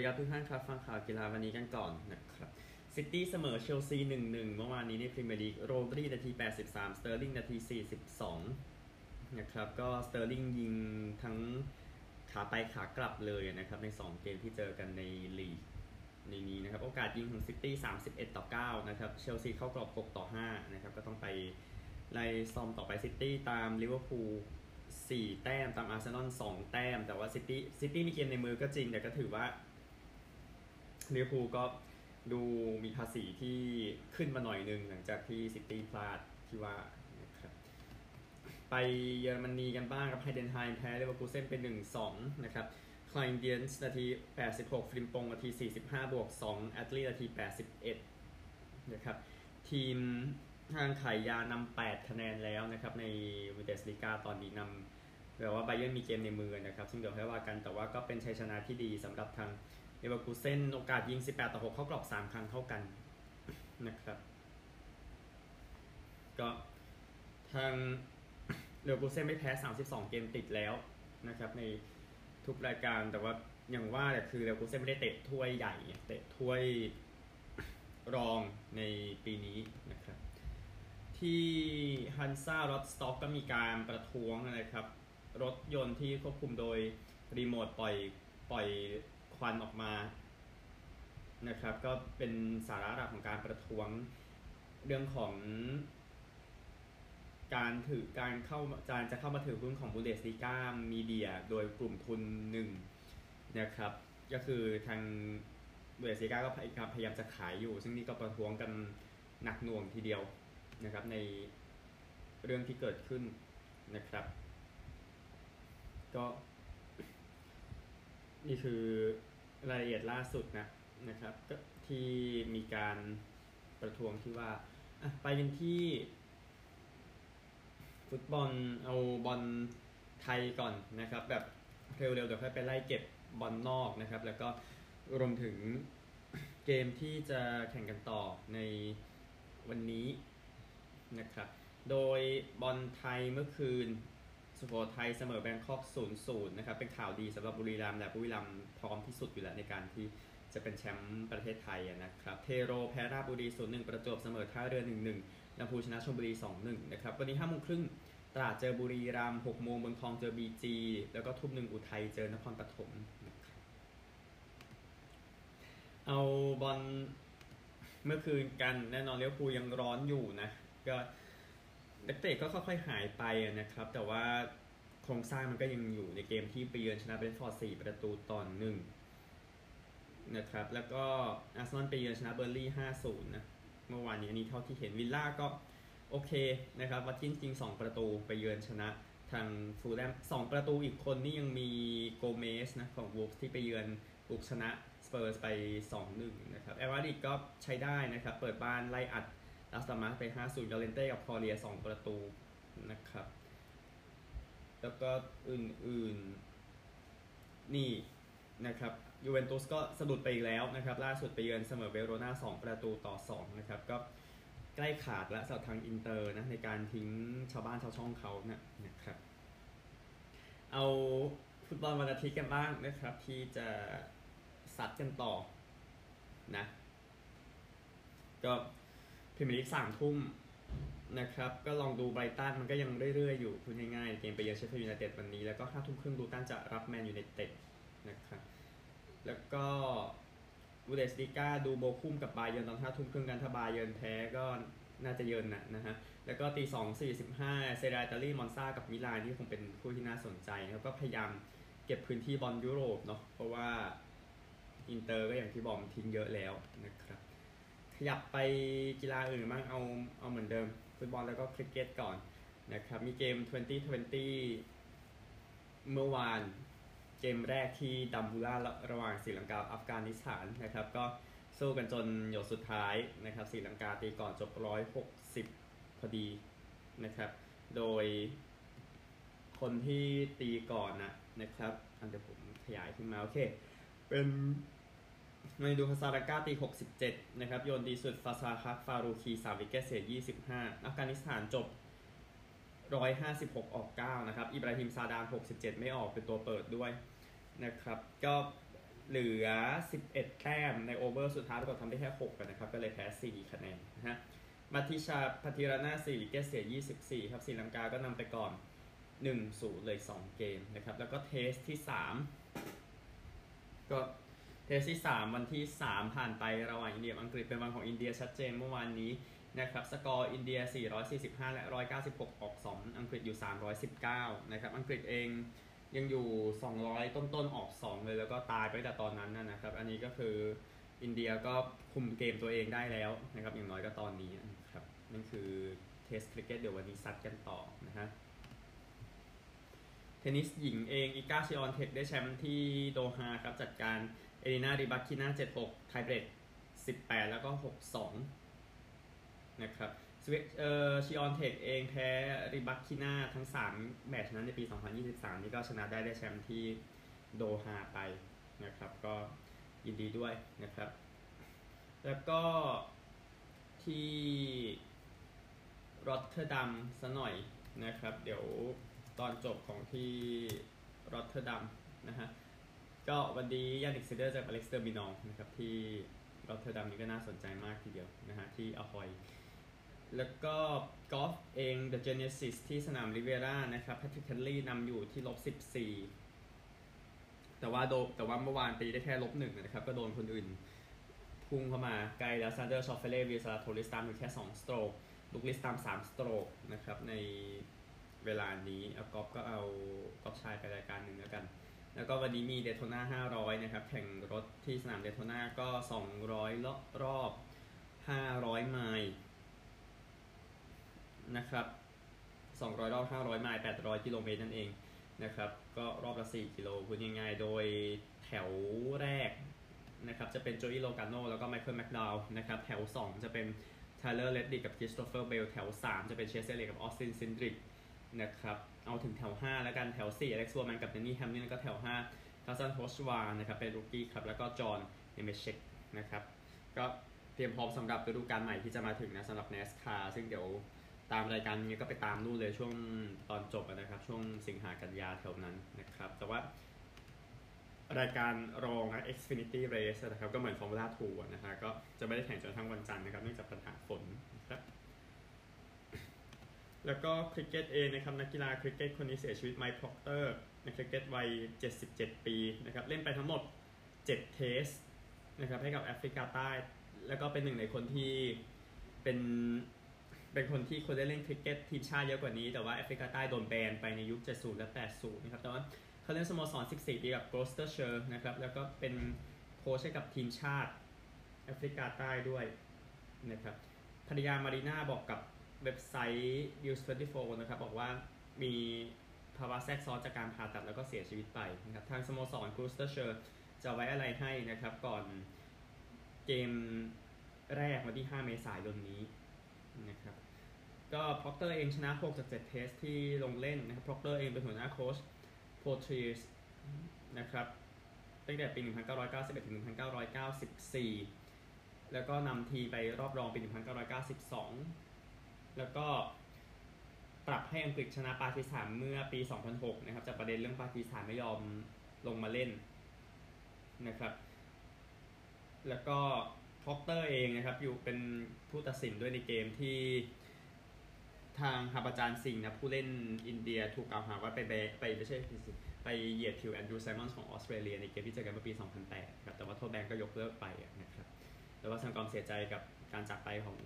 ดีครับทุกท่านครับ ฟังข่าวกีฬาวันนี้กันก่อนนะครับ ซิตี้เสมอเชลซี 1-1 เมื่อวานนี้ในพรีเมียร์ลีกโรดรีนาที 83 สเตอร์ลิงนาที 42 นะครับ ก็สเตอร์ลิงยิงทั้งขาไปขากลับเลยนะครับ ใน 2 เกมที่เจอกันในลีกในนี้นะครับ โอกาสยิงของซิตี้ 31 ต่อ 9 นะครับ เชลซีเข้ากรอบ 6 ต่อ 5 นะครับ ก็ต้องไปไล่ซ่อมต่อไปซิตี้ตามลิเวอร์พูล4 แต้ม ตามอาร์เซนอล2แต้ม แต่ว่าซิตี้ซิตี้มีเกมในมือก็จริง แต่ก็ถือว่า ลิเวอร์พูลก็ดูมีภาษีที่ขึ้นมาหน่อยนึงหลังจากที่ซิตี้พลาดที่ว่านะครับไปเยอรมนีกันบ้างครับไฮเดนไฮม์แพ้เลเวอร์คูเซนเป็น 1-2 นะครับไคลน์ดีนสต์นาที 86ฟริมปงนาที 45 บวก 2 แอดลีนาที 81 นะครับ ทีมทางขายยานำ 8 คะแนนแล้วนะครับ ในบุนเดสลีกาตอนนี้นำแต่ว่าไบเยิร์นมีเกมในมือนะครับ ซึ่งเดี๋ยวให้ว่ากันแต่ว่าก็เป็นชัยชนะที่ดีสำหรับทาง เลเวอร์คูเซนโอกาสยิง 18 ต่อ 6 เข้ากรอบ 3 ครั้งเท่ากันนะครับ ก็ทางเลเวอร์คูเซนไม่แพ้ 32 เกมติดแล้วนะครับในทุกรายการแต่ว่าอย่างว่าแหละคือเลเวอร์คูเซนไม่ได้เตะถ้วยใหญ่ เตะถ้วยรองในปีนี้นะครับ ที่ฮันซ่ารอสต็อกก็มีการประท้วงนะครับ รถยนต์ที่ควบคุมโดยรีโมทปล่อยปล่อย ควันออกมานะครับ ก็เป็นสาระหลักของการประท้วงเรื่องของการถือการเข้าการจะเข้ามาถือหุ้นของบูเดสลิก้ามีเดียโดยกลุ่มทุนหนึ่งนะครับ ก็คือทางบูเดสลิก้าก็พยายามจะขายอยู่ ซึ่งนี่ก็ประท้วงกันหนักหน่วงทีเดียวนะครับในเรื่องที่เกิดขึ้นนะครับ ก็นี่คือ รายละเอียดล่าสุดนะนะครับก็ที่มีการประท้วงที่ว่าไปกันที่ ฟุตบอลเอาบอลไทยก่อนนะครับ แบบเร็วๆเดี๋ยวค่อยไปไล่เก็บบอลนอกนะครับ แล้วก็รวมถึงเกมที่จะแข่งกันต่อในวันนี้นะครับ โดยบอลไทยเมื่อคืน สุโขทัยเสมอแบงคอก0-0นะครับเป็นข่าวดีสำหรับบุรีรัมย์และบุรีรัมย์พร้อมที่สุดอยู่แล้วในการที่จะเป็นแชมป์ประเทศไทยนะครับ เทโรแพ้ราบุรี 0-1 ประจวบเสมอท่าเรือ 1-1ลำพูชนะชลบุรี 2-1 นะครับ วันนี้5โมงครึ่งตราดเจอบุรีรัมย์6โมงบนทองเจอบีจีแล้วก็ทุ่มหนึ่งอุทัยเจอนครปฐม เอาบอลเมื่อคืนกันแน่นอนลิเวอร์พูลยังร้อนอยู่นะ ก็ นักเตะก็ค่อยๆหายไปนะครับ แต่ว่าโครงสร้างมันก็ยังอยู่ในเกมที่ไปเยือนชนะเบรนฟอร์ด4ประตูต่อหนึ่งนะครับ แล้วก็อาร์เซนอลไปเยือนชนะเบิร์นลีย์5-0นะเมื่อวานนี้อันนี้เท่าที่เห็นวิลล่าก็โอเคนะครับวัตกินส์ยิง 2 ประตูไปเยือนชนะทางฟูแล่ม2ประตูอีกคนนี่ยังมีโกเมสนะของวูล์ฟที่ไปเยือนบุกชนะสเปอร์สไป 2-1 นะครับ แอตมาดริดก็ใช้ได้นะครับ เปิดบ้านไล่อัด ลาสพัลมาสไป5-0ยอเรนเต้กับคอเรีย2ประตูนะครับ แล้วก็อื่นๆ นี่นะครับยูเวนตุสก็สะดุดไปอีกแล้วนะครับ ล่าสุดไปเยือนเสมอเวโรนา2ประตูต่อ2นะครับ ก็ไกลขาดและสำหรับทางอินเตอร์นะในการทิ้งชาวบ้านชาวช่องเขานะนะครับ เอาฟุตบอลวันอาทิตย์กันบ้างนะครับ ที่จะซัดกันต่อนะก็ พรีเมียร์ลีกสามทุ่มนะครับ ก็ลองดูไบรตันมันก็ยังเรื่อยๆอยู่พูดง่ายๆเกมไปเยือนเชฟเฟียลด์ยูไนเต็ดวันนี้ แล้วก็ห้าทุ่มครึ่งลูตันจะรับแมนยูไนเต็ดนะครับแล้วก็บุนเดสลีกาดูโบคุ่มกับบาเยิร์นตอนห้าทุ่มครึ่งกันถ้าบาเยิร์นแพ้ก็น่าจะเยินนะนะฮะ แล้วก็ตีสองสี่สิบห้าเซเรียอาอิตาลีมอนซากับมิลานที่คงเป็นคู่ที่น่าสนใจแล้วก็พยายามเก็บพื้นที่บอลยุโรปเนาะเพราะว่าอินเตอร์ก็อย่างที่บอกทิ้งเยอะแล้วนะครับ ขยับไปกีฬาอื่นบ้างเอาเอาเหมือนเดิม ฟุตบอลแล้วก็คริกเก็ตก่อนนะครับมีเกม 2020 เมื่อวานเกมแรกที่ดัมบูล่าระหว่างศรีลังกาอัฟกานิสถานนะครับ ก็สู้กันจนหยดสุดท้ายนะครับศรีลังกาตีก่อนจบ 160 พอดีนะครับ โดยคนที่ตีก่อนนะนะครับอันเดี๋ยวผมขยายขึ้นมา โอเค เป็น ในดูฟาซาราก้าตี 67 นะครับ โยนดีสุด ฟาซาคักฟารูคี3วิกเกตเสีย 25 อัฟกานิสถานจบ 156 ออก 9 นะครับ อิบราฮิมซาดาน 67 ไม่ออกเป็นตัวเปิดด้วยนะครับ ก็เหลือ 11 แต้มใน over สุดท้ายปรากฏทำได้แค่ 6 กันนะครับ ก็เลยแพ้ 4 คะแนนนะฮะ มาทีชาพาทิรานาสี่ wicket เสีย 24 ครับศรีลังกาก็นำไปก่อน 1-0 เลย 2 เกมนะครับ แล้วก็ Test ที่ 3 ก็ Test ที่ 3 วันที่ 3 ผ่านไประหว่างอินเดียอังกฤษเป็นวันของอินเดียชัดเจนเมื่อวานนี้นะครับสกอร์อินเดีย 445 และ 196 ออก 2 อังกฤษอยู่ 319 นะครับ อังกฤษเองยังอยู่ 200 ต้นๆ ออก 2 เลย แล้วก็ตายไปแต่ตอนนั้นนะครับ อันนี้ก็คืออินเดียก็คุมเกมตัวเองได้แล้วนะครับ อย่างน้อยก็ตอนนี้นะครับ นั่นคือ Test cricket เดี๋ยววันนี้ซัดกันต่อนะฮะเทนนิสหญิงเองอีกาชวีออนเทคได้แชมป์ที่โดฮาครับ จัดการ เอลินาริบัคคิน่า76ไทเบรก18แล้วก็62นะครับสวิเอ่อชวีออนเทคเองแพ้ริบัคคิน่าทั้ง 3 แมตช์นั้นในปี 2023 นี่ก็ชนะได้ได้แชมป์ที่โดฮาไปนะครับก็ยินดีด้วยนะครับ แล้วก็ที่รอตเทอร์ดัมซะหน่อยนะครับ เดี๋ยวตอนจบของที่รอตเทอร์ดัมนะฮะ ก็วันนี้ยานนิกซินเนอร์เจออเล็กซ์เดอมินอร์นะครับที่รอตเทอร์ดัมนี่ก็น่าสนใจมากทีเดียวนะฮะที่อฮอย แล้วก็กอล์ฟเอง The Genesis ที่สนามริเวียรานะครับแพทริกแคนลี่นำอยู่ที่ลบ14แต่ว่าโดแต่ว่าเมื่อวานตีได้แค่ลบหนึ่งนะครับ ก็โดนคนอื่นพุ่งเข้ามาไกลแล้วแซนเดอร์ชอฟเฟเล่วิลซาลาทอริสตามอยู่แค่2 stroke ลุคลิสต์ตาม3 stroke นะครับในเวลานี้เอากอล์ฟก็เอากอล์ฟชายไปรายการหนึ่งแล้วกัน แล้วก็วันนี้มีเดโทนา500 นะครับ แข่งรถที่สนามเดโทนาก็ 200 รอบรอบ 500 ไมล์นะครับ 200 รอบ 500 ไมล์ 800 กิโลเมตรนั่นเองนะครับ ก็รอบละ 4 กิโลพูดง่ายๆ โดยแถวแรกนะครับ จะเป็นโจอีโลกาโนแล้วก็ไมเคิลแมคดาวนะครับ แถว 2 จะเป็นไทเลอร์เลดดิกกับคริสโตเฟอร์เบล แถว 3 จะเป็นเชสเอลเลียตับออสตินซินดริกนะครับเอาถึงแถว 5 แล้วกันแถว4อเล็กซ์โบว์แมนกับเดนนี่แฮมลินแล้วก็แถว5คาร์สันโฮเซวาร์นะครับเป็น rookie ครับแล้วก็จอห์นเนเมเชกนะครับก็เตรียมพร้อมสำหรับฤดูกาลใหม่ที่จะมาถึงนะสำหรับ NASCAR ซึ่งเดี๋ยวตามรายการนี้ก็ไปตามนู่นเลยช่วงตอนจบนะครับ ช่วงสิงหากันยาแถวนั้นนะครับ แต่ว่ารายการรองนะ Xfinity Race นะครับ ก็เหมือน Formula 2นะฮะก็จะไม่ได้แข่งจนกระทั่งวันจันทร์นะครับเนื่องจากปัญหาฝนนะครับ แล้วก็คริกเก็ตเองนะครับนักกีฬาคริกเก็ตคนนี้เสียชีวิตไมค์พ r อกเตอร์นักคริกเก็ตวัย 77 ปีนะครับเล่นไปทั้งหมด 7 Test นะครับให้กับแอฟริกาใต้ แล้วก็เป็นหนึ่งในคนที่เป็นเป็นคนที่คนได้เล่นคริกเก็ตทีมชาติเยอะกว่านี้ แต่ว่าแอฟริกาใต้โดนแบนไปในยุค 70 และ 80 นะครับ แต่ว่าเขาเล่นสโมสร 14 ปีกับโกลสเตอร์เชอร์นะครับ แล้วก็เป็นโค้ชให้กับทีมชาติแอฟริกาใต้ด้วยนะครับภรรยามารีนาบอกกับ เว็บไซต์ News 24 นะครับบอกว่ามีภาวะแทรกซ้อนจากการผ่าตัดแล้วก็เสียชีวิตไปนะครับทางสโมสรโกลสเตอร์เชอร์จะไว้อาลัยให้นะครับก่อนเกมแรกวันที่ 5 เมษายนนี้นะครับก็พ r อกเตอร์เองชนะ 6 จาก 7 Test ที่ลงเล่นนะครับพ r อกเตอร์เองเป็นหัวหน้าโค้ชโพทรีสนะครับตั้งแต่ปี 1991 ถึง 1994 แล้วก็นำทีไปรอบรองปี 1992 แล้วก็ปรับให้อังกฤษชนะปากีสถานเมื่อปี 2006 นะครับ จากประเด็นเรื่องปากีสถานไม่ยอมลงมาเล่นนะครับ แล้วก็พอกเตอร์เองนะครับ อยู่เป็นผู้ตัดสินด้วยในเกมที่ทางฮาบาจานสิงห์นะผู้เล่นอินเดียถูกกล่าวหาว่าไปไปไปไม่ใช่ไปเหยียดผิวแอนดรูว์ไซมอนส์ของออสเตรเลียในเกมที่เจอกันเมื่อปี 2008ครับแต่ว่าโทษแบนก็ยกเลิกไปนะครับแล้วก็แสดงความเสียใจกับการจากไปของ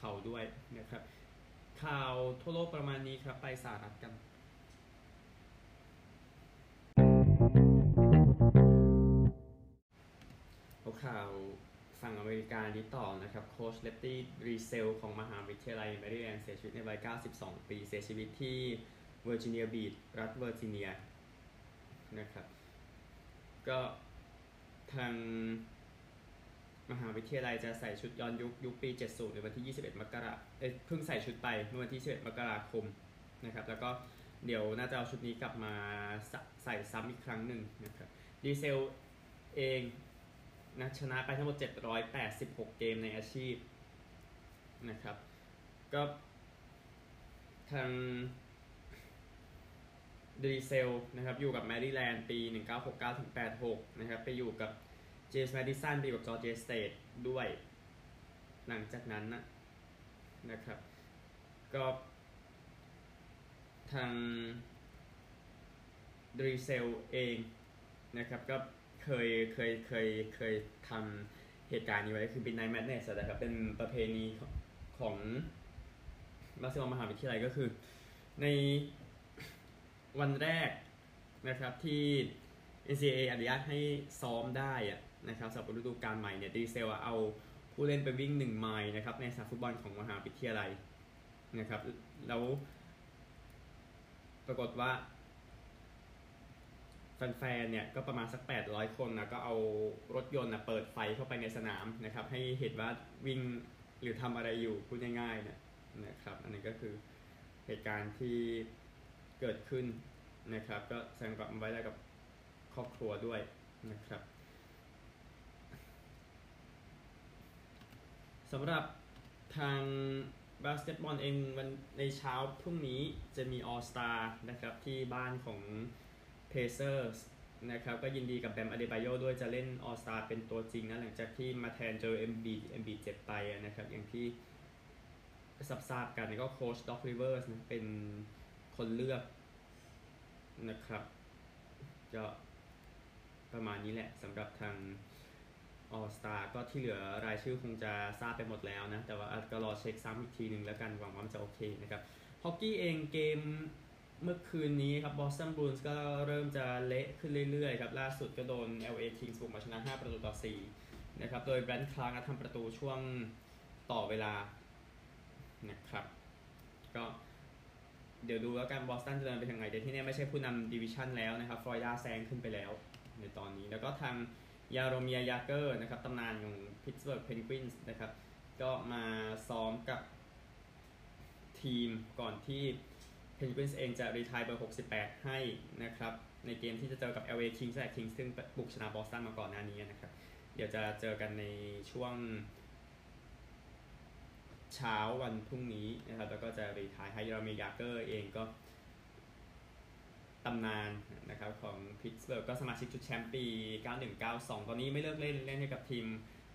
เขาด้วยนะครับ ข่าวทั่วโลกประมาณนี้ครับ ไปสหรัฐกันเอาข่าวฝั่งอเมริกานี้ต่อนะครับ โค้ชเลฟตี้ดรีเซลของมหาวิทยาลัยแมริแลนด์เสียชีวิตในวัย 92 ปี เสียชีวิตที่เวอร์จิเนียบีชรัฐเวอร์จิเนียนะครับ ก็ทาง มหาวิทยาลัยจะใส่ชุดย้อนยุคยุคปี 70 ในวันที่ 21 มกราเอ้ยเพิ่งใส่ชุดไปเมื่อวันที่ 11 มกราคมนะครับ แล้วก็เดี๋ยวน่าจะเอาชุดนี้กลับมาใส่ซ้ำอีกครั้งหนึ่งนะครับ ดรีเซลเองนะชนะไปทั้งหมด 786 เกมในอาชีพนะครับ ก็ทางดรีเซลนะครับอยู่กับแมริแลนด์ปี 1969ถึง86 นะครับไปอยู่กับ เจมส์แมดิสันไปอยู่กับจอร์เจียสเตทด้วย หลังจากนั้นนะนะครับ ก็ทางดีเซลเองนะครับก็เคยเคยเคยเคยทำเหตุการณ์นี้ไว้คือเป็นไนแมทเนสนะครับเป็นประเพณีของบาร์เซโลนามหาวิทยาลัยก็คือ ในวันแรกนะครับที่ NCAA อนุญาตให้ซ้อมได้อะ นะครับสำหรับฤดูกาลใหม่เนี่ยดีเซลเอาผู้เล่นไปวิ่งหนึ่งไมล์นะครับในสนามฟุตบอลของมหาวิทยาลัยนะครับแล้วปรากฏว่าแฟนๆเนี่ยก็ประมาณสัก 800 คนนะก็เอารถยนต์นะเปิดไฟเข้าไปในสนามนะครับให้เห็นว่าวิ่งหรือทำอะไรอยู่พูดง่ายๆนะนะครับอันนี้ก็คือเหตุการณ์ที่เกิดขึ้นนะครับ ก็แสดงความไว้ได้กับครอบครัวด้วยนะครับ สำหรับทางบาสเกตบอลเองวันในเช้าพรุ่งนี้จะมี All-Star นะครับที่บ้านของ Pacers นะครับก็ยินดีกับแบมอเดบายโยด้วยจะเล่น All-Star เป็นตัวจริงนะหลังจากที่มาแทนเจอ MB MB เจ็บไปนะครับอย่างที่ทราบกันก็โค้ชด็อกริเวอร์สเป็นคนเลือกนะครับก็ประมาณนี้แหละสำหรับทาง ออสตาก็ที่เหลือรายชื่อคงจะทราบไปหมดแล้วนะ แต่ว่าก็รอเช็คซ้ำอีกทีหนึ่งแล้วกันหวังว่ามันจะโอเคนะครับฮอกกี้เองเกมเมื่อคืนนี้ครับบอสตันบรูนส์ก็เริ่มจะเละขึ้นเรื่อยๆครับ ล่าสุดก็โดน LA Kings บุกมาชนะ 5 ประตูต่อ 4 นะครับ โดยแบรนด์คลาร์กทำประตูช่วงต่อเวลานะครับ ก็เดี๋ยวดูแล้วกันบอสตันจะเดินไปทางไหนแต่ที่นี่ไม่ใช่ผู้นำดิวิชันแล้วนะครับฟลอริดาแซงขึ้นไปแล้วในตอนนี้แล้วก็ทาง ยาโรเมียร์ยาเกอร์นะครับตำนานของพิตสเบิร์กเพนกวินส์นะครับก็มาซ้อมกับทีมก่อนที่เพนกวินส์เองจะ retire เบอร์ 68 ให้นะครับในเกมที่จะเจอกับ LA Kings LA Kings ซึ่งบุกชนะบอสตันมาก่อนหน้านี้นะครับเดี๋ยวจะเจอกันในช่วงเช้าวันพรุ่งนี้นะครับแล้วก็จะ retire ให้ยาโรเมียร์ยาเกอร์เองก็ ตำนานนะครับของพิตสเบิร์กก็สมาชิกชุดแชมป์ปี 9192 ตอนนี้ไม่เลิกเล่นเล่นให้กับทีม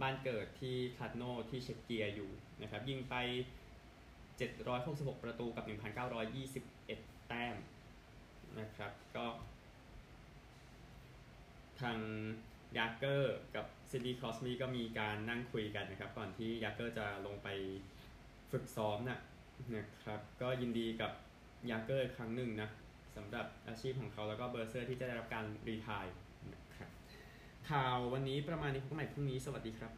บ้านเกิดที่คลัดโนที่เช็กเกียอยู่นะครับยิงไป 766 ประตูกับ 1,921 แต้มนะครับก็ ทางยาเกอร์กับซิดนีย์ครอสบีก็มีการนั่งคุยกันนะครับ ก่อนที่ยาเกอร์จะลงไปฝึกซ้อมนะนะครับ ก็ยินดีกับยาเกอร์ครั้งหนึ่งนะ สำหรับอาชีพของเขาแล้วก็เบอร์เสื้อที่จะได้รับการ retire ครับข่าววันนี้ประมาณนี้พบกันใหม่พรุ่งนี้สวัสดีครับ